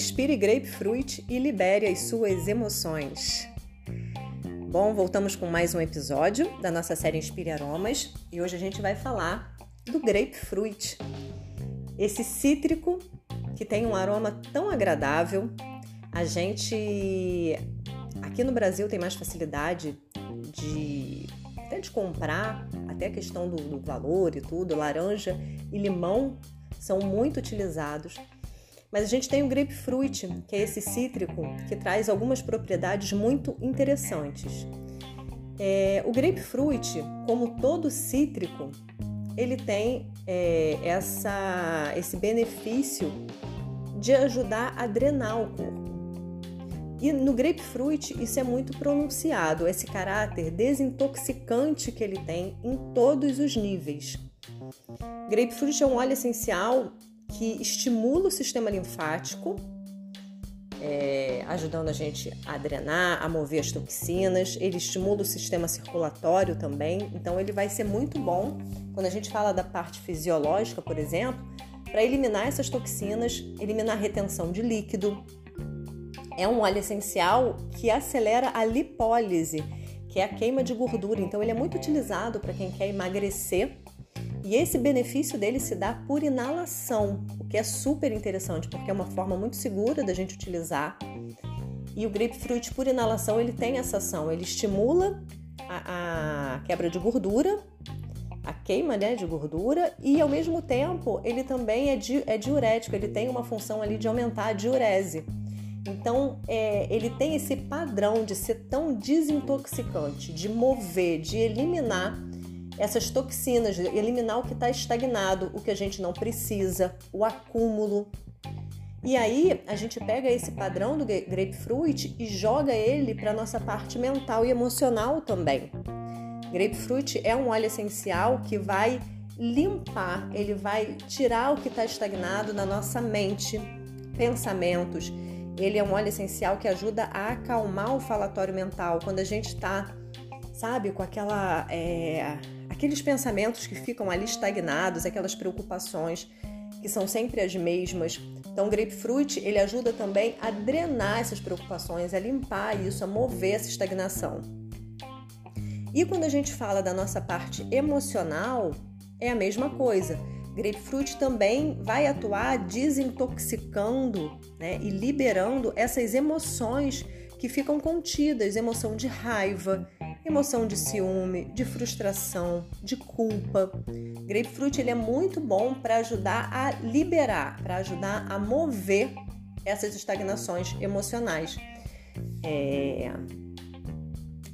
Inspire Grapefruit e libere as suas emoções. Bom, voltamos com mais um episódio da nossa série Inspire Aromas e hoje a gente vai falar do grapefruit. Esse cítrico que tem um aroma tão agradável. A gente aqui no Brasil tem mais facilidade de até de comprar, até a questão do, do valor e tudo. Laranja e limão são muito utilizados. Mas a gente tem o grapefruit, que é esse cítrico que traz algumas propriedades muito interessantes. É, o grapefruit, como todo cítrico, ele tem é, essa, esse benefício de ajudar a drenar o corpo. E no grapefruit isso é muito pronunciado, esse caráter desintoxicante que ele tem em todos os níveis. Grapefruit é um óleo essencial que estimula o sistema linfático, é, ajudando a gente a drenar, a mover as toxinas. Ele estimula o sistema circulatório também, então ele vai ser muito bom quando a gente fala da parte fisiológica, por exemplo, para eliminar essas toxinas, eliminar a retenção de líquido. É um óleo essencial que acelera a lipólise, que é a queima de gordura. Então ele é muito utilizado para quem quer emagrecer e esse benefício dele se dá por inalação, o que é super interessante, porque é uma forma muito segura da gente utilizar. E o grapefruit por inalação ele tem essa ação, ele estimula a, a quebra de gordura, a queima né, de gordura e ao mesmo tempo ele também é, di, é diurético, ele tem uma função ali de aumentar a diurese. Então é, ele tem esse padrão de ser tão desintoxicante, de mover, de eliminar essas toxinas, eliminar o que está estagnado, o que a gente não precisa, o acúmulo. E aí a gente pega esse padrão do grapefruit e joga ele para nossa parte mental e emocional também. Grapefruit é um óleo essencial que vai limpar, ele vai tirar o que está estagnado na nossa mente, pensamentos. Ele é um óleo essencial que ajuda a acalmar o falatório mental quando a gente está, sabe, com aquela é, aqueles pensamentos que ficam ali estagnados, aquelas preocupações que são sempre as mesmas. Então, o grapefruit ele ajuda também a drenar essas preocupações, a limpar isso, a mover essa estagnação. E quando a gente fala da nossa parte emocional, é a mesma coisa. Grapefruit também vai atuar desintoxicando né, e liberando essas emoções que ficam contidas emoção de raiva, emoção de ciúme, de frustração, de culpa. Grapefruit ele é muito bom para ajudar a liberar, para ajudar a mover essas estagnações emocionais. É...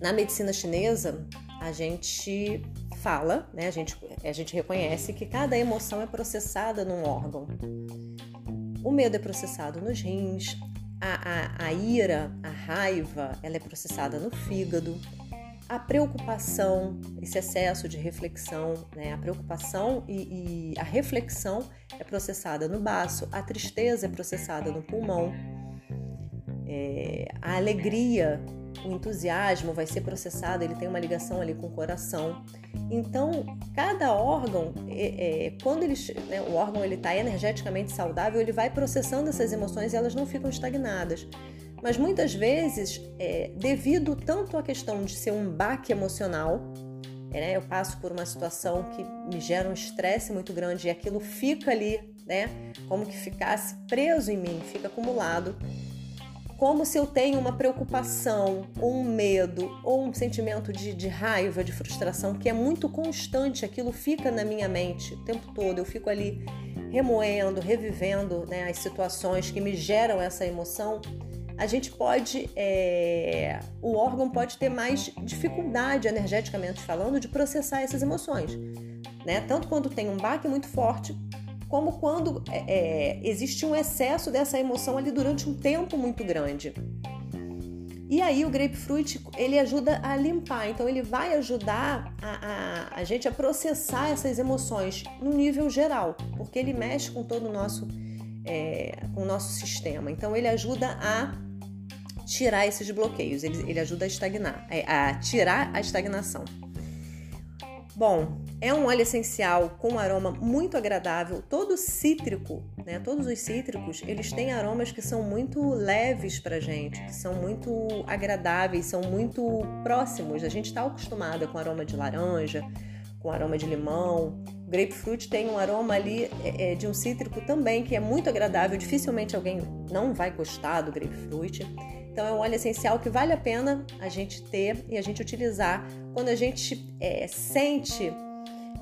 Na medicina chinesa, a gente fala, né, a, gente, a gente reconhece que cada emoção é processada num órgão. O medo é processado nos rins, a, a, a ira, a raiva, ela é processada no fígado, a preocupação, esse excesso de reflexão, né? a preocupação e, e, a reflexão é processada no baço, a tristeza é processada no pulmão, é, a alegria, o entusiasmo vai ser processado, ele tem uma ligação ali com o coração. Então, cada órgão, é, é, quando ele, né, o órgão ele está energeticamente saudável, ele vai processando essas emoções e elas não ficam estagnadas. Mas muitas vezes, é, devido tanto à questão de ser um baque emocional, é, né, eu passo por uma situação que me gera um estresse muito grande e aquilo fica ali, né, como que ficasse preso em mim, fica acumulado, como se eu tenho uma preocupação, ou um medo, ou um sentimento de, de, raiva, de frustração, que é muito constante, aquilo fica na minha mente o tempo todo, eu fico ali remoendo, revivendo né, as situações que me geram essa emoção a gente pode, é, o órgão pode ter mais dificuldade, energeticamente falando, de processar essas emoções, né? Tanto quando tem um baque muito forte, como quando é, existe um excesso dessa emoção ali durante um tempo muito grande. E aí o grapefruit ele ajuda a limpar, então ele vai ajudar a, a, a gente a processar essas emoções no nível geral, porque ele mexe com todo o nosso, é, com o nosso sistema. Então ele ajuda a tirar esses bloqueios, ele, ele ajuda a estagnar, é, a tirar a estagnação. Bom, É um óleo essencial com um aroma muito agradável, todo cítrico, né? Todos os cítricos, eles têm aromas que são muito leves pra gente, que são muito agradáveis, são muito próximos. A gente está acostumada com aroma de laranja, com aroma de limão. O grapefruit tem um aroma ali é, é, de um cítrico também que é muito agradável. Dificilmente alguém não vai gostar do grapefruit. Então é um óleo essencial que vale a pena a gente ter e a gente utilizar quando a gente é, sente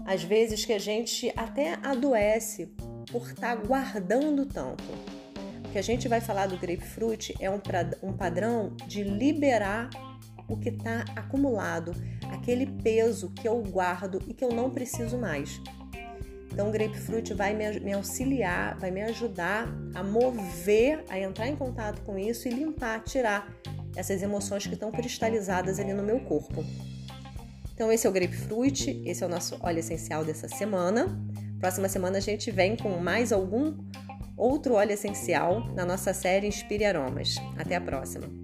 às vezes que a gente até adoece por estar tá guardando tanto. O que a gente vai falar do grapefruit é um, um padrão de liberar o que está acumulado, aquele peso que eu guardo e que eu não preciso mais. Então, o grapefruit vai me, auxiliar, vai me ajudar a mover, a entrar em contato com isso e limpar, tirar essas emoções que estão cristalizadas ali no meu corpo. Então, esse é o grapefruit, esse é o nosso óleo essencial dessa semana. Próxima semana a gente vem com mais algum outro óleo essencial na nossa série Inspire Aromas. Até a próxima!